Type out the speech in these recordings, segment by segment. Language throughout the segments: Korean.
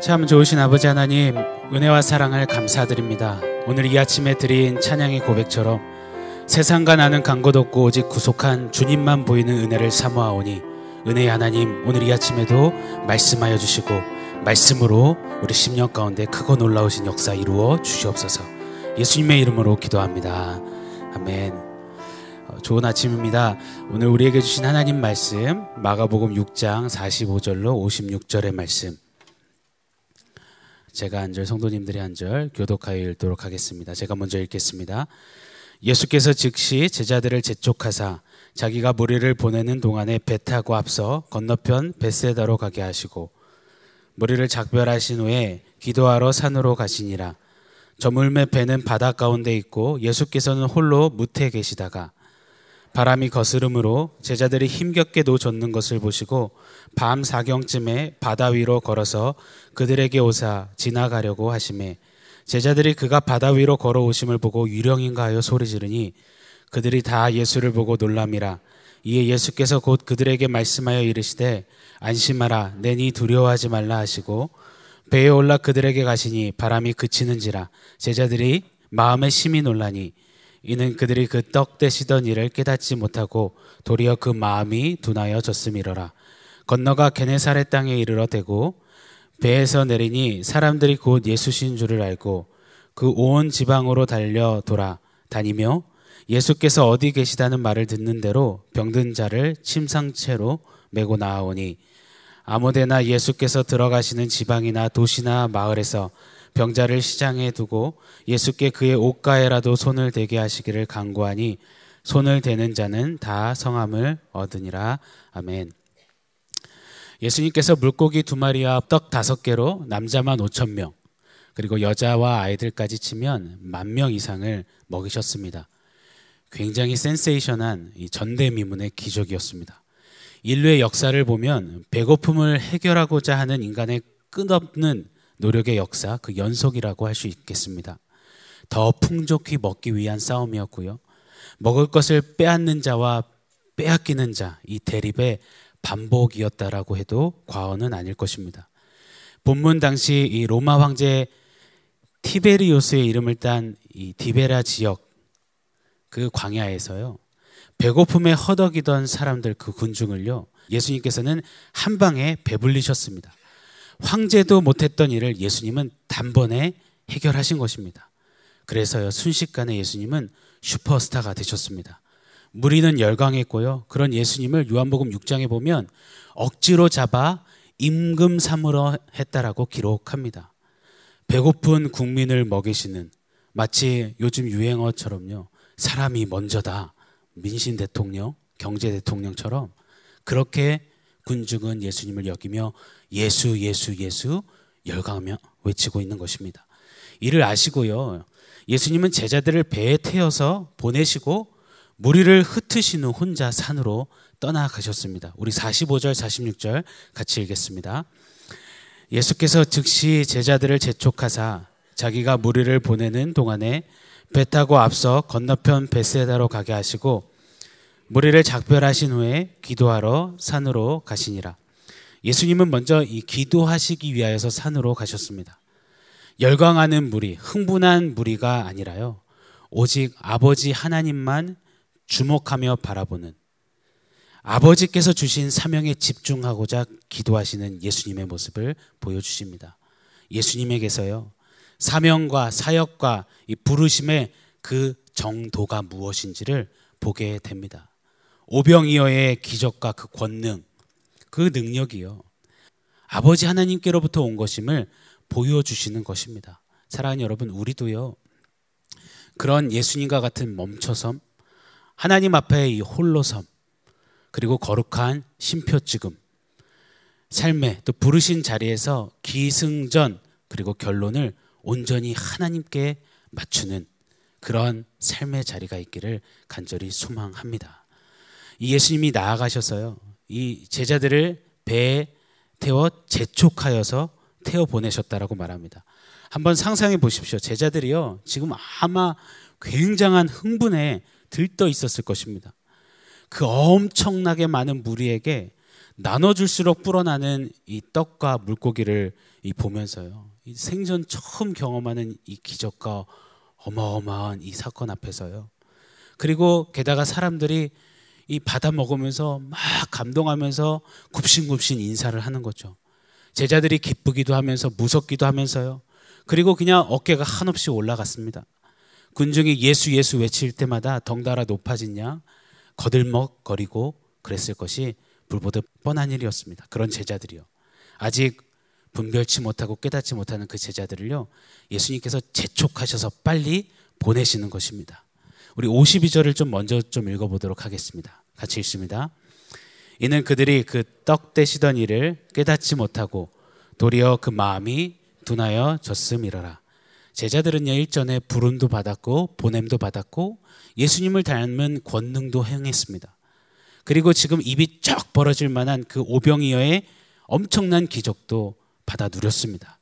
참 좋으신 아버지 하나님, 은혜와 사랑을 감사드립니다. 오늘 이 아침에 드린 찬양의 고백처럼 세상과 나는 간곳 없고 오직 구속한 주님만 보이는 은혜를 사모하오니 은혜의 하나님, 오늘 이 아침에도 말씀하여 주시고 말씀으로 우리 10년 가운데 크고 놀라우신 역사 이루어 주시옵소서. 예수님의 이름으로 기도합니다. 아멘. 어, 좋은 아침입니다. 오늘 우리에게 주신 하나님 말씀 마가복음 6장 45절로 56절의 말씀 제가 한 절, 성도님들이 한 절 교독하여 읽도록 하겠습니다. 제가 먼저 읽겠습니다. 예수께서 즉시 제자들을 재촉하사 자기가 무리를 보내는 동안에 배 타고 앞서 건너편 베세다로 가게 하시고 무리를 작별하신 후에 기도하러 산으로 가시니라. 저물매 배는 바다 가운데 있고 예수께서는 홀로 무태 계시다가 바람이 거스름으로 제자들이 힘겹게 노젓는 것을 보시고 밤 사경쯤에 바다 위로 걸어서 그들에게 오사 지나가려고 하심에 제자들이 그가 바다 위로 걸어오심을 보고 유령인가 하여 소리 지르니 그들이 다 예수를 보고 놀람이라. 이에 예수께서 곧 그들에게 말씀하여 이르시되 안심하라. 내니 두려워하지 말라 하시고 배에 올라 그들에게 가시니 바람이 그치는지라. 제자들이 마음에 심히 놀라니 이는 그들이 그떡 대시던 일을 깨닫지 못하고 도리어 그 마음이 둔하여 졌음이로라. 건너가 게네사레 땅에 이르러 대고 배에서 내리니 사람들이 곧 예수신 줄을 알고 그 온 지방으로 달려 돌아 다니며 예수께서 어디 계시다는 말을 듣는 대로 병든 자를 침상채로 메고 나아오니 아무데나 예수께서 들어가시는 지방이나 도시나 마을에서 병자를 시장에 두고 예수께 그의 옷가에라도 손을 대게 하시기를 간구하니 손을 대는 자는 다 성함을 얻으니라. 아멘. 예수님께서 물고기 두 마리와 떡 다섯 개로 남자만 오천 명 그리고 여자와 아이들까지 치면 만 명 이상을 먹이셨습니다. 굉장히 센세이션한 전대미문의 기적이었습니다. 인류의 역사를 보면 배고픔을 해결하고자 하는 인간의 끝없는 노력의 역사, 그 연속이라고 할 수 있겠습니다. 더 풍족히 먹기 위한 싸움이었고요. 먹을 것을 빼앗는 자와 빼앗기는 자, 이 대립의 반복이었다라고 해도 과언은 아닐 것입니다. 본문 당시 이 로마 황제 티베리오스의 이름을 딴 이 디베라 지역 그 광야에서요. 배고픔에 허덕이던 사람들 그 군중을요. 예수님께서는 한 방에 배불리셨습니다. 황제도 못했던 일을 예수님은 단번에 해결하신 것입니다. 그래서요, 순식간에 예수님은 슈퍼스타가 되셨습니다. 무리는 열광했고요. 그런 예수님을 요한복음 6장에 보면 억지로 잡아 임금 삼으러 했다라고 기록합니다. 배고픈 국민을 먹이시는 마치 요즘 유행어처럼요. 사람이 먼저다. 민신 대통령, 경제 대통령처럼 그렇게 군중은 예수님을 여기며 예수, 예수, 예수 열광하며 외치고 있는 것입니다. 이를 아시고요. 예수님은 제자들을 배에 태워서 보내시고 무리를 흩으신 후 혼자 산으로 떠나가셨습니다. 우리 45절, 46절 같이 읽겠습니다. 예수께서 즉시 제자들을 재촉하사 자기가 무리를 보내는 동안에 배 타고 앞서 건너편 베세다로 가게 하시고 무리를 작별하신 후에 기도하러 산으로 가시니라. 예수님은 먼저 이 기도하시기 위하여서 산으로 가셨습니다. 열광하는 무리, 흥분한 무리가 아니라요. 오직 아버지 하나님만 주목하며 바라보는 아버지께서 주신 사명에 집중하고자 기도하시는 예수님의 모습을 보여주십니다. 예수님에게서요, 사명과 사역과 이 부르심의 그 정도가 무엇인지를 보게 됩니다. 오병이어의 기적과 그 권능, 그 능력이요. 아버지 하나님께로부터 온 것임을 보여주시는 것입니다. 사랑하는 여러분, 우리도요. 그런 예수님과 같은 멈춰섬, 하나님 앞에 이 홀로섬, 그리고 거룩한 심표지금, 삶의 또 부르신 자리에서 기승전 그리고 결론을 온전히 하나님께 맞추는 그런 삶의 자리가 있기를 간절히 소망합니다. 이 예수님이 나아가셔서요. 이 제자들을 배에 태워 재촉하여서 태워 보내셨다라고 말합니다. 한번 상상해 보십시오. 제자들이요. 지금 아마 굉장한 흥분에 들떠 있었을 것입니다. 그 엄청나게 많은 무리에게 나눠줄수록 불어나는 이 떡과 물고기를 이 보면서요. 이 생전 처음 경험하는 이 기적과 어마어마한 이 사건 앞에서요. 그리고 게다가 사람들이 이 받아 먹으면서 막 감동하면서 굽신굽신 인사를 하는 거죠. 제자들이 기쁘기도 하면서 무섭기도 하면서요. 그리고 그냥 어깨가 한없이 올라갔습니다. 군중이 예수 예수 외칠 때마다 덩달아 높아지냐 거들먹거리고 그랬을 것이 불보듯 뻔한 일이었습니다. 그런 제자들이요. 아직 분별치 못하고 깨닫지 못하는 그 제자들을요. 예수님께서 재촉하셔서 빨리 보내시는 것입니다. 우리 52절을 좀 먼저 좀 읽어보도록 하겠습니다. 같이 읽습니다. 이는 그들이 그 떡 떼시던 일을 깨닫지 못하고 도리어 그 마음이 둔하여 졌음이러라. 제자들은요 일전에 부름도 받았고 보냄도 받았고 예수님을 닮은 권능도 행했습니다. 그리고 지금 입이 쩍 벌어질 만한 그 오병이어의 엄청난 기적도 받아 누렸습니다.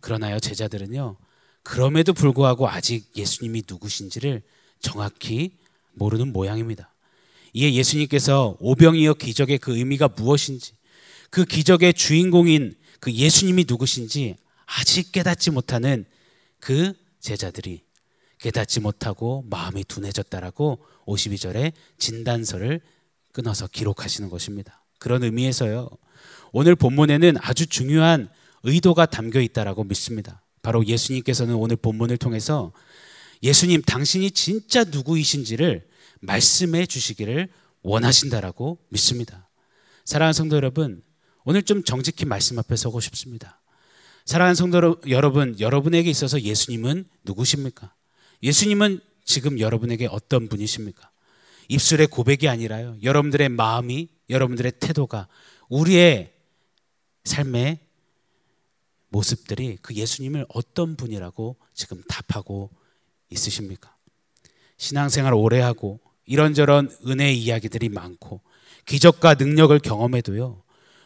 그러나요 제자들은요 그럼에도 불구하고 아직 예수님이 누구신지를 정확히 모르는 모양입니다. 이에 예수님께서 오병이어 기적의 그 의미가 무엇인지 그 기적의 주인공인 그 예수님이 누구신지 아직 깨닫지 못하는 그 제자들이 깨닫지 못하고 마음이 둔해졌다라고 52절에 진단서를 끊어서 기록하시는 것입니다. 그런 의미에서요. 오늘 본문에는 아주 중요한 의도가 담겨 있다라고 믿습니다. 바로 예수님께서는 오늘 본문을 통해서 예수님 당신이 진짜 누구이신지를 말씀해 주시기를 원하신다라고 믿습니다. 사랑하는 성도 여러분, 오늘 좀 정직히 말씀 앞에 서고 싶습니다. 사랑하는 성도 여러분, 여러분에게 있어서 예수님은 누구십니까? 예수님은 지금 여러분에게 어떤 분이십니까? 입술의 고백이 아니라요. 여러분들의 마음이, 여러분들의 태도가 우리의 삶의 모습들이 그 예수님을 어떤 분이라고 지금 답하고 있으십니까? 신앙생활 오래 하고 이런저런 은혜 이야기들이 많고 기적과 능력을 경험해도요.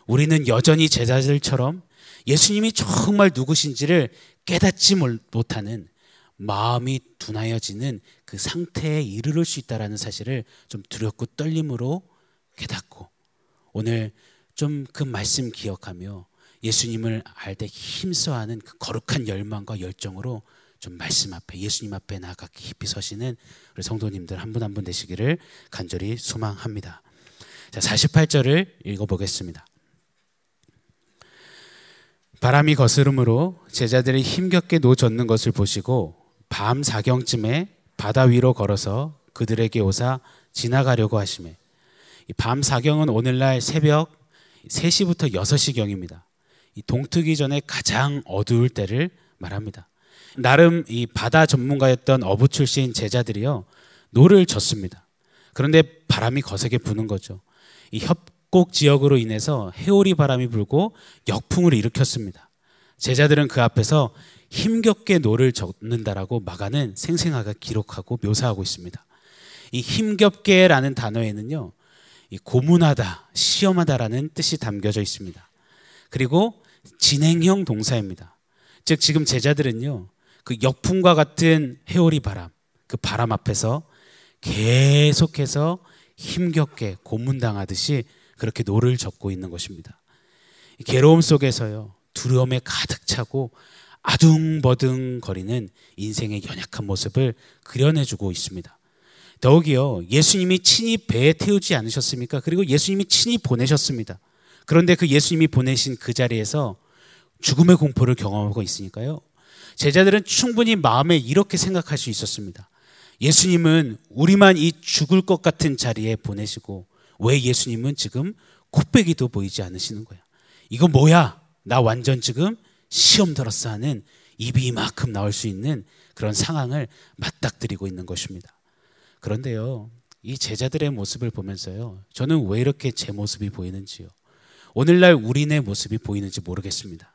우리는 여전히 제자들처럼 예수님이 정말 누구신지를 깨닫지 못하는 마음이 둔하여지는 그 상태에 이르를 수 있다라는 사실을 좀 두렵고 떨림으로 깨닫고 오늘 좀 그 말씀 기억하며 예수님을 알 때 힘써하는 그 거룩한 열망과 열정으로 좀 말씀 앞에 예수님 앞에 나가 깊이 서시는 우리 성도님들 한 분 한 분 되시기를 간절히 소망합니다. 자, 48절을 읽어 보겠습니다. 바람이 거스름으로 제자들이 힘겹게 노젓는 것을 보시고 밤 사경쯤에 바다 위로 걸어서 그들에게 오사 지나가려고 하심에 밤 사경은 오늘날 새벽 3시부터 6시경입니다. 동트기 전에 가장 어두울 때를 말합니다. 나름 이 바다 전문가였던 어부 출신 제자들이요 노를 젓습니다. 그런데 바람이 거세게 부는 거죠. 이 협곡 지역으로 인해서 회오리 바람이 불고 역풍을 일으켰습니다. 제자들은 그 앞에서 힘겹게 노를 젓는다라고 마가는 생생하게 기록하고 묘사하고 있습니다. 이 힘겹게라는 단어에는요, 이 고문하다, 시험하다라는 뜻이 담겨져 있습니다. 그리고 진행형 동사입니다. 즉 지금 제자들은요, 그 역풍과 같은 회오리 바람, 그 바람 앞에서 계속해서 힘겹게 고문당하듯이 그렇게 노를 젓고 있는 것입니다. 괴로움 속에서요, 두려움에 가득 차고 아둥버둥 거리는 인생의 연약한 모습을 그려내주고 있습니다. 더욱이요, 예수님이 친히 배에 태우지 않으셨습니까? 그리고 예수님이 친히 보내셨습니다. 그런데 그 예수님이 보내신 그 자리에서 죽음의 공포를 경험하고 있으니까요. 제자들은 충분히 마음에 이렇게 생각할 수 있었습니다. 예수님은 우리만 이 죽을 것 같은 자리에 보내시고 왜 예수님은 지금 코빼기도 보이지 않으시는 거야. 이거 뭐야? 나 완전 지금 시험 들었어 하는 입이 이만큼 나올 수 있는 그런 상황을 맞닥뜨리고 있는 것입니다. 그런데요, 이 제자들의 모습을 보면서요, 저는 왜 이렇게 제 모습이 보이는지요. 오늘날 우리네 모습이 보이는지 모르겠습니다.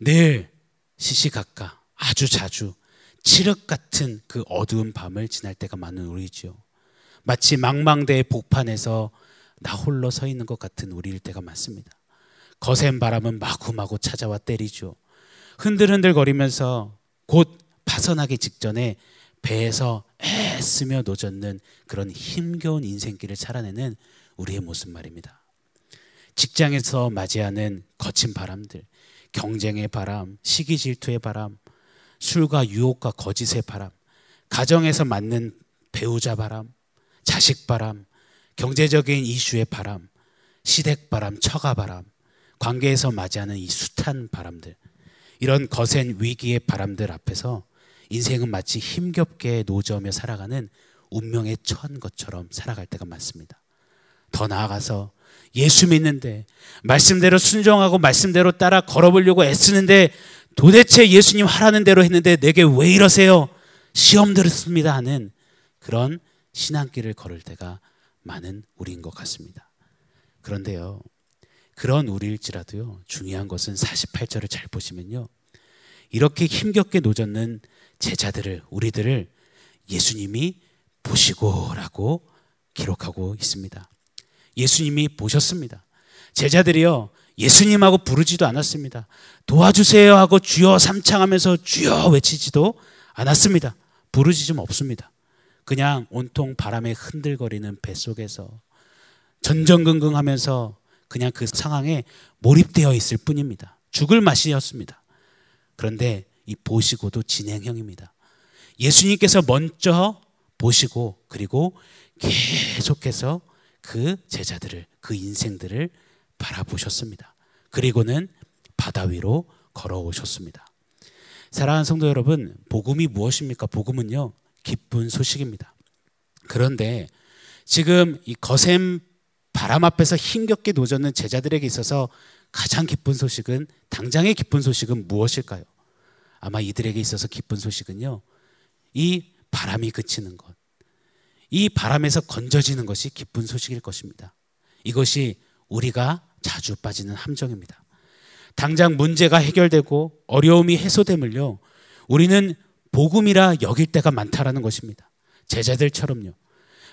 늘 시시각각 아주 자주 칠흑 같은 그 어두운 밤을 지날 때가 많은 우리지요. 마치 망망대의 복판에서 나 홀로 서 있는 것 같은 우리일 때가 많습니다. 거센 바람은 마구마구 찾아와 때리죠. 흔들흔들 거리면서 곧 파선하기 직전에 배에서 애쓰며 노젓는 그런 힘겨운 인생길을 살아내는 우리의 모습 말입니다. 직장에서 맞이하는 거친 바람들, 경쟁의 바람, 시기 질투의 바람, 술과 유혹과 거짓의 바람, 가정에서 맞는 배우자 바람, 자식 바람, 경제적인 이슈의 바람, 시댁 바람, 처가 바람, 관계에서 맞이하는 이 숱한 바람들, 이런 거센 위기의 바람들 앞에서 인생은 마치 힘겹게 노저며 살아가는 운명에 처한 것처럼 살아갈 때가 많습니다. 더 나아가서 예수 믿는데 말씀대로 순종하고 말씀대로 따라 걸어보려고 애쓰는데 도대체 예수님 하라는 대로 했는데 내게 왜 이러세요? 시험 들었습니다 하는 그런 신앙길을 걸을 때가 많은 우리인 것 같습니다. 그런데요. 그런 우리일지라도요. 중요한 것은 48절을 잘 보시면요. 이렇게 힘겹게 노젓는 제자들을 우리들을 예수님이 보시고라고 기록하고 있습니다. 예수님이 보셨습니다. 제자들이요. 예수님하고 부르지도 않았습니다. 도와주세요 하고 주여 삼창하면서 주여 외치지도 않았습니다. 부르지 좀 없습니다. 그냥 온통 바람에 흔들거리는 뱃속에서 전전긍긍 하면서 그냥 그 상황에 몰입되어 있을 뿐입니다. 죽을 맛이었습니다. 그런데 이 보시고도 진행형입니다. 예수님께서 먼저 보시고 그리고 계속해서 그 제자들을 그 인생들을 바라보셨습니다. 그리고는 바다 위로 걸어오셨습니다. 사랑하는 성도 여러분, 복음이 무엇입니까? 복음은요, 기쁜 소식입니다. 그런데 지금 이 거센 바람 앞에서 힘겹게 노젓는 제자들에게 있어서 가장 기쁜 소식은 당장의 기쁜 소식은 무엇일까요? 아마 이들에게 있어서 기쁜 소식은요. 이 바람이 그치는 것. 이 바람에서 건져지는 것이 기쁜 소식일 것입니다. 이것이 우리가 자주 빠지는 함정입니다. 당장 문제가 해결되고 어려움이 해소됨을요. 우리는 복음이라 여길 때가 많다라는 것입니다. 제자들처럼요.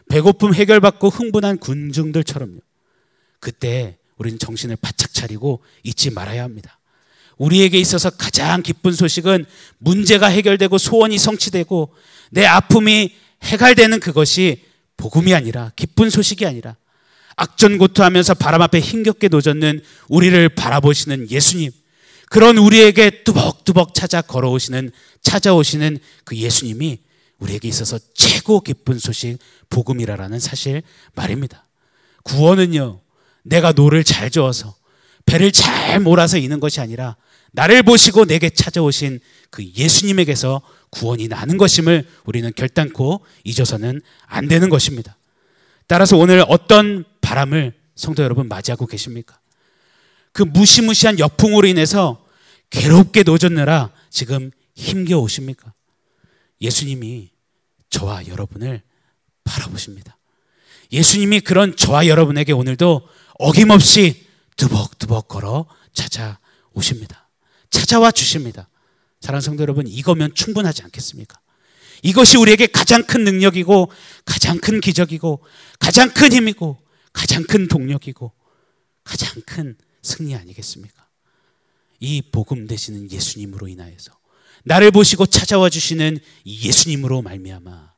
배고픔 해결받고 흥분한 군중들처럼요. 그때 우리는 정신을 바짝 차리고 잊지 말아야 합니다. 우리에게 있어서 가장 기쁜 소식은 문제가 해결되고 소원이 성취되고 내 아픔이 해갈되는 그것이 복음이 아니라 기쁜 소식이 아니라 악전고투하면서 바람 앞에 힘겹게 노젓는 우리를 바라보시는 예수님 그런 우리에게 뚜벅뚜벅 찾아 걸어오시는 찾아오시는 그 예수님이 우리에게 있어서 최고 기쁜 소식 복음이라라는 사실 말입니다. 구원은요. 내가 노를 잘 저어서 배를 잘 몰아서 이는 것이 아니라 나를 보시고 내게 찾아오신 그 예수님에게서 구원이 나는 것임을 우리는 결단코 잊어서는 안 되는 것입니다. 따라서 오늘 어떤 바람을 성도 여러분 맞이하고 계십니까? 그 무시무시한 역풍으로 인해서 괴롭게 노졌느라 지금 힘겨우십니까? 예수님이 저와 여러분을 바라보십니다. 예수님이 그런 저와 여러분에게 오늘도 어김없이 두벅두벅 걸어 찾아오십니다. 찾아와 주십니다. 사랑하는 성도 여러분, 이거면 충분하지 않겠습니까? 이것이 우리에게 가장 큰 능력이고, 가장 큰 기적이고, 가장 큰 힘이고, 가장 큰 동력이고, 가장 큰 승리 아니겠습니까? 이 복음 되시는 예수님으로 인하여서 나를 보시고 찾아와 주시는 예수님으로 말미암아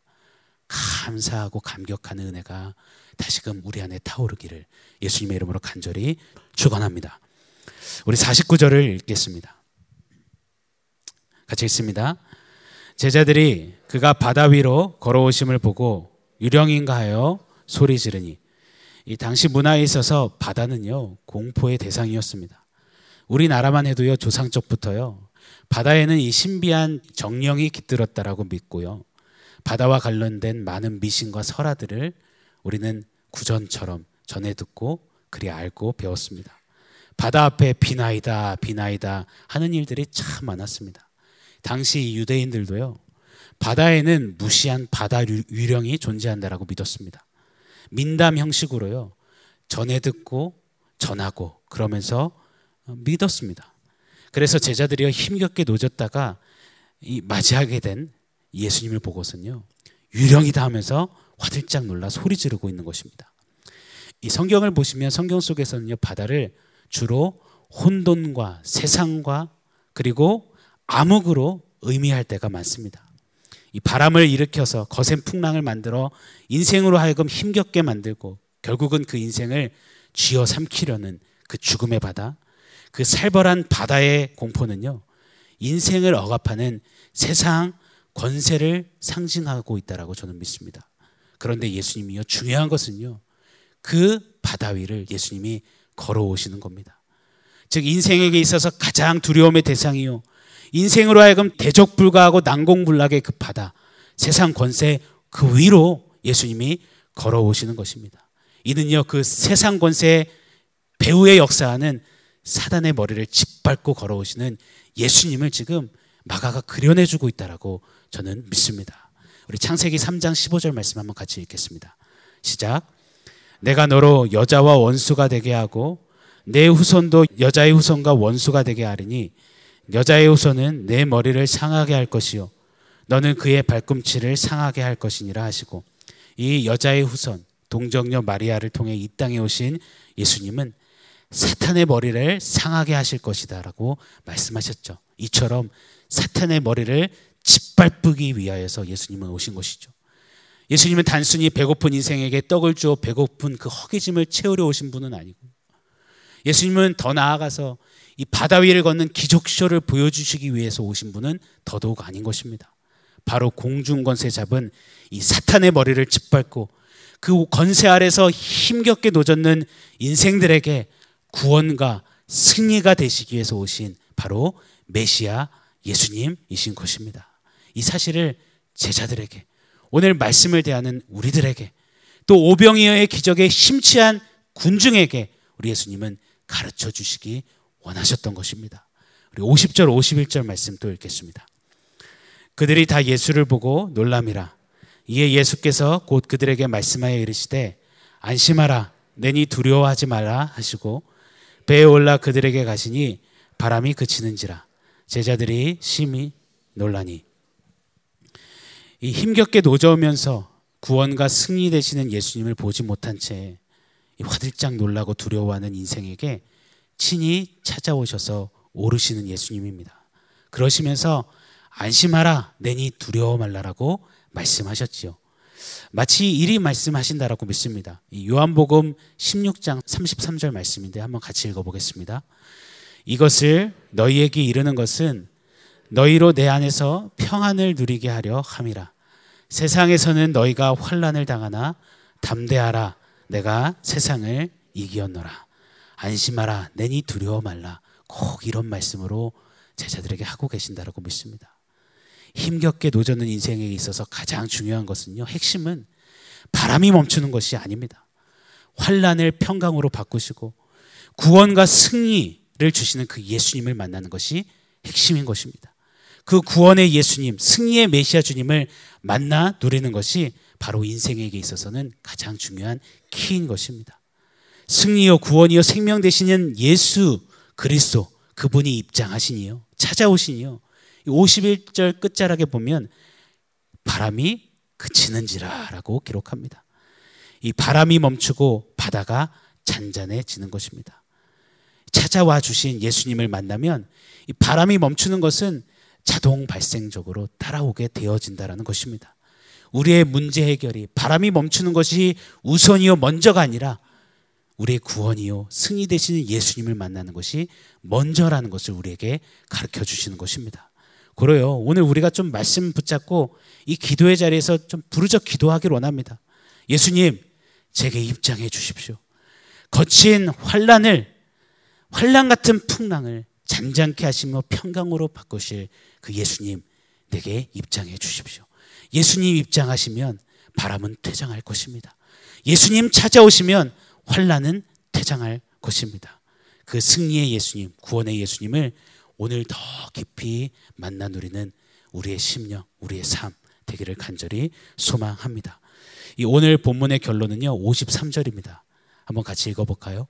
감사하고 감격하는 은혜가 다시금 우리 안에 타오르기를 예수님의 이름으로 간절히 축원합니다. 우리 49절을 읽겠습니다. 같이 읽습니다. 제자들이 그가 바다 위로 걸어오심을 보고 유령인가 하여 소리 지르니 이 당시 문화에 있어서 바다는요 공포의 대상이었습니다. 우리나라만 해도요 조상적부터요 바다에는 이 신비한 정령이 깃들었다라고 믿고요 바다와 관련된 많은 미신과 설화들을 우리는 구전처럼 전해 듣고 그리 알고 배웠습니다. 바다 앞에 비나이다 비나이다 하는 일들이 참 많았습니다. 당시 유대인들도요 바다에는 무시한 바다 유령이 존재한다라고 믿었습니다. 민담 형식으로요 전해 듣고 전하고 그러면서 믿었습니다. 그래서 제자들이 힘겹게 노졌다가 맞이하게 된 예수님을 보고서는요 유령이다 하면서 화들짝 놀라 소리 지르고 있는 것입니다. 이 성경을 보시면 성경 속에서는요 바다를 주로 혼돈과 세상과 그리고 암흑으로 의미할 때가 많습니다. 이 바람을 일으켜서 거센 풍랑을 만들어 인생으로 하여금 힘겹게 만들고 결국은 그 인생을 쥐어 삼키려는 그 죽음의 바다, 그 살벌한 바다의 공포는요, 인생을 억압하는 세상 권세를 상징하고 있다라고 저는 믿습니다. 그런데 예수님이요, 중요한 것은요, 그 바다 위를 예수님이 걸어오시는 겁니다. 즉, 인생에게 있어서 가장 두려움의 대상이요, 인생으로 하여금 대적불가하고 난공불락의 그 바다, 세상 권세 그 위로 예수님이 걸어오시는 것입니다. 이는요, 그 세상 권세의 배후의 역사하는 사단의 머리를 짓밟고 걸어오시는 예수님을 지금 마가가 그려내주고 있다라고 저는 믿습니다. 우리 창세기 3장 15절 말씀 한번 같이 읽겠습니다. 시작. 내가 너로 여자와 원수가 되게 하고 내 후손도 여자의 후손과 원수가 되게 하리니 여자의 후손은 내 머리를 상하게 할 것이요 너는 그의 발꿈치를 상하게 할 것이니라 하시고 이 여자의 후손 동정녀 마리아를 통해 이 땅에 오신 예수님은 사탄의 머리를 상하게 하실 것이다라고 말씀하셨죠. 이처럼 사탄의 머리를 짓밟기 위하여서 예수님은 오신 것이죠. 예수님은 단순히 배고픈 인생에게 떡을 주어 배고픈 그 허기짐을 채우려 오신 분은 아니고 예수님은 더 나아가서 이 바다 위를 걷는 기적쇼를 보여주시기 위해서 오신 분은 더더욱 아닌 것입니다. 바로 공중권세 잡은 이 사탄의 머리를 짓밟고 그 권세 아래서 힘겹게 노젓는 인생들에게 구원과 승리가 되시기 위해서 오신 바로 메시아 예수님이신 것입니다. 이 사실을 제자들에게 오늘 말씀을 대하는 우리들에게 또 오병이어의 기적에 심취한 군중에게 우리 예수님은 가르쳐 주시기 원하셨던 것입니다. 우리 50절 51절 말씀 또 읽겠습니다. 그들이 다 예수를 보고 놀람이라 이에 예수께서 곧 그들에게 말씀하여 이르시되 안심하라 내니 두려워하지 말라 하시고 배에 올라 그들에게 가시니 바람이 그치는지라 제자들이 심히 놀라니 이 힘겹게 노저으면서 구원과 승리 되시는 예수님을 보지 못한 채 화들짝 놀라고 두려워하는 인생에게 친히 찾아오셔서 오르시는 예수님입니다. 그러시면서 안심하라 내니 두려워 말라라고 말씀하셨지요. 마치 이리 말씀하신다라고 믿습니다. 요한복음 16장 33절 말씀인데 한번 같이 읽어보겠습니다. 이것을 너희에게 이르는 것은 너희로 내 안에서 평안을 누리게 하려 함이라. 세상에서는 너희가 환란을 당하나 담대하라. 내가 세상을 이기었노라. 안심하라. 내니 두려워 말라. 꼭 이런 말씀으로 제자들에게 하고 계신다라고 믿습니다. 힘겹게 노젓는 인생에 있어서 가장 중요한 것은요. 핵심은 바람이 멈추는 것이 아닙니다. 환란을 평강으로 바꾸시고 구원과 승리를 주시는 그 예수님을 만나는 것이 핵심인 것입니다. 그 구원의 예수님, 승리의 메시아 주님을 만나 누리는 것이 바로 인생에게 있어서는 가장 중요한 키인 것입니다. 승리요 구원이요 생명 되시는 예수 그리스도 그분이 입장하시니요 찾아오시니요 51절 끝자락에 보면 바람이 그치는지라라고 기록합니다. 이 바람이 멈추고 바다가 잔잔해지는 것입니다. 찾아와 주신 예수님을 만나면 이 바람이 멈추는 것은 자동 발생적으로 따라오게 되어진다라는 것입니다. 우리의 문제 해결이 바람이 멈추는 것이 우선이요 먼저가 아니라 우리의 구원이요 승리 되시는 예수님을 만나는 것이 먼저라는 것을 우리에게 가르쳐 주시는 것입니다. 그래요. 오늘 우리가 좀 말씀 붙잡고 이 기도의 자리에서 좀 부르적 기도하길 원합니다. 예수님, 제게 입장해 주십시오. 거친 환란을 환란 같은 풍랑을 잔잔케 하시며 평강으로 바꾸실 그 예수님 내게 입장해 주십시오. 예수님 입장하시면 바람은 퇴장할 것입니다. 예수님 찾아오시면 환란은 퇴장할 것입니다. 그 승리의 예수님, 구원의 예수님을 오늘 더 깊이 만나 누리는 우리의 심령, 우리의 삶 되기를 간절히 소망합니다. 이 오늘 본문의 결론은요, 53절입니다. 한번 같이 읽어 볼까요?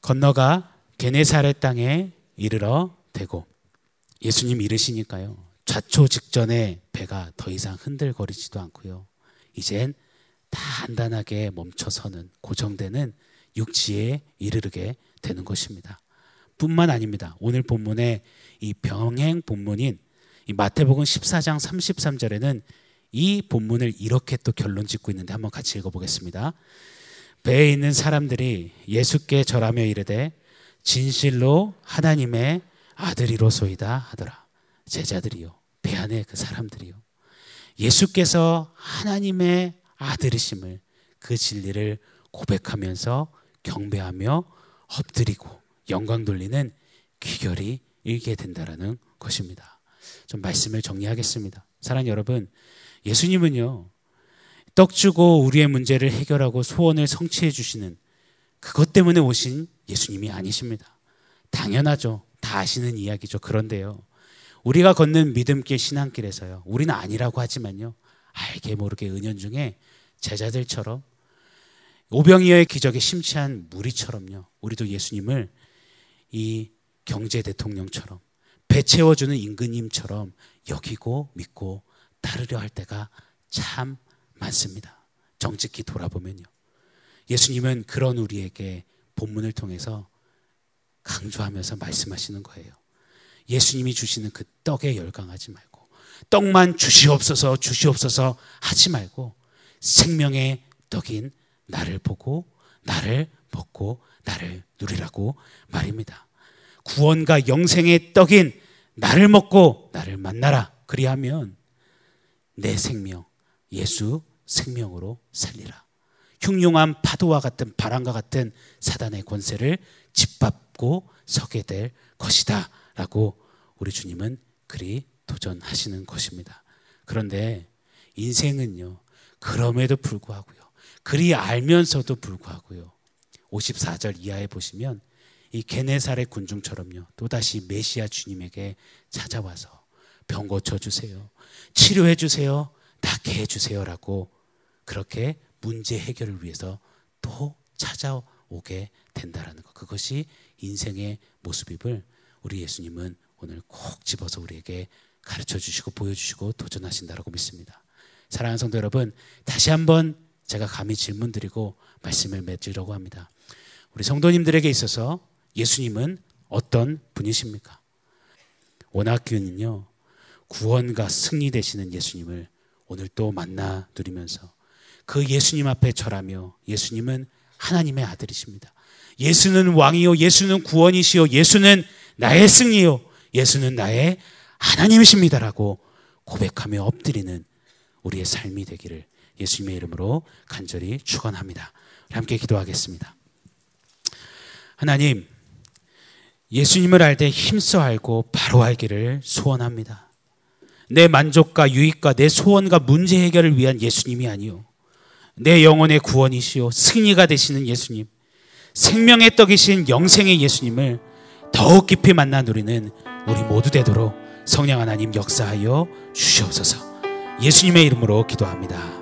건너가 게네사렛 땅에 이르러 대고 예수님 이르시니까요. 좌초 직전에 배가 더 이상 흔들거리지도 않고요. 이젠 단단하게 멈춰서는 고정되는 육지에 이르르게 되는 것입니다. 뿐만 아닙니다. 오늘 본문의 이 병행 본문인 이 마태복음 14장 33절에는 이 본문을 이렇게 또 결론 짓고 있는데 한번 같이 읽어보겠습니다. 배에 있는 사람들이 예수께 절하며 이르되 진실로 하나님의 아들이로소이다 하더라. 제자들이요. 배 안에 그 사람들이요. 예수께서 하나님의 아들이심을 그 진리를 고백하면서 경배하며 엎드리고 영광 돌리는 귀결이 일게 된다라는 것입니다. 좀 말씀을 정리하겠습니다. 사랑 여러분, 예수님은요, 떡 주고 우리의 문제를 해결하고 소원을 성취해 주시는 그것 때문에 오신 예수님이 아니십니다. 당연하죠. 다 아시는 이야기죠. 그런데요. 우리가 걷는 믿음길 신앙길에서요. 우리는 아니라고 하지만요. 알게 모르게 은연중에 제자들처럼 오병이어의 기적에 심취한 무리처럼요. 우리도 예수님을 이 경제 대통령처럼 배 채워주는 임금님처럼 여기고 믿고 따르려 할 때가 참 많습니다. 정직히 돌아보면요. 예수님은 그런 우리에게 본문을 통해서 강조하면서 말씀하시는 거예요. 예수님이 주시는 그 떡에 열광하지 말고 떡만 주시옵소서 주시옵소서 하지 말고 생명의 떡인 나를 보고 나를 먹고 나를 누리라고 말입니다. 구원과 영생의 떡인 나를 먹고 나를 만나라. 그리하면 내 생명, 예수 생명으로 살리라. 흉흉한 파도와 같은 바람과 같은 사단의 권세를 짓밟고 서게 될 것이다. 라고 우리 주님은 그리 도전하시는 것입니다. 그런데 인생은요, 그럼에도 불구하고요, 그리 알면서도 불구하고요, 54절 이하에 보시면 이 게네살의 군중처럼요. 또다시 메시아 주님에게 찾아와서 병 고쳐 주세요. 치료해 주세요. 낫게 해 주세요라고 그렇게 문제 해결을 위해서 또 찾아오게 된다라는 것. 그것이 인생의 모습임을 우리 예수님은 오늘 콕 집어서 우리에게 가르쳐 주시고 보여주시고 도전하신다라고 믿습니다. 사랑하는 성도 여러분, 다시 한번 제가 감히 질문 드리고 말씀을 맺으려고 합니다. 우리 성도님들에게 있어서 예수님은 어떤 분이십니까? 원학교는요, 구원과 승리 되시는 예수님을 오늘 또 만나 누리면서 그 예수님 앞에 절하며 예수님은 하나님의 아들이십니다. 예수는 왕이요, 예수는 구원이시요, 예수는 나의 승리요, 예수는 나의 하나님이십니다라고 고백하며 엎드리는 우리의 삶이 되기를 예수님의 이름으로 간절히 축원합니다. 함께 기도하겠습니다. 하나님, 예수님을 알 때 힘써 알고 바로 알기를 소원합니다. 내 만족과 유익과 내 소원과 문제 해결을 위한 예수님이 아니요. 내 영혼의 구원이시요. 승리가 되시는 예수님. 생명의 떡이신 영생의 예수님을 더욱 깊이 만나 누리는 우리 모두 되도록 성령 하나님 역사하여 주시옵소서. 예수님의 이름으로 기도합니다.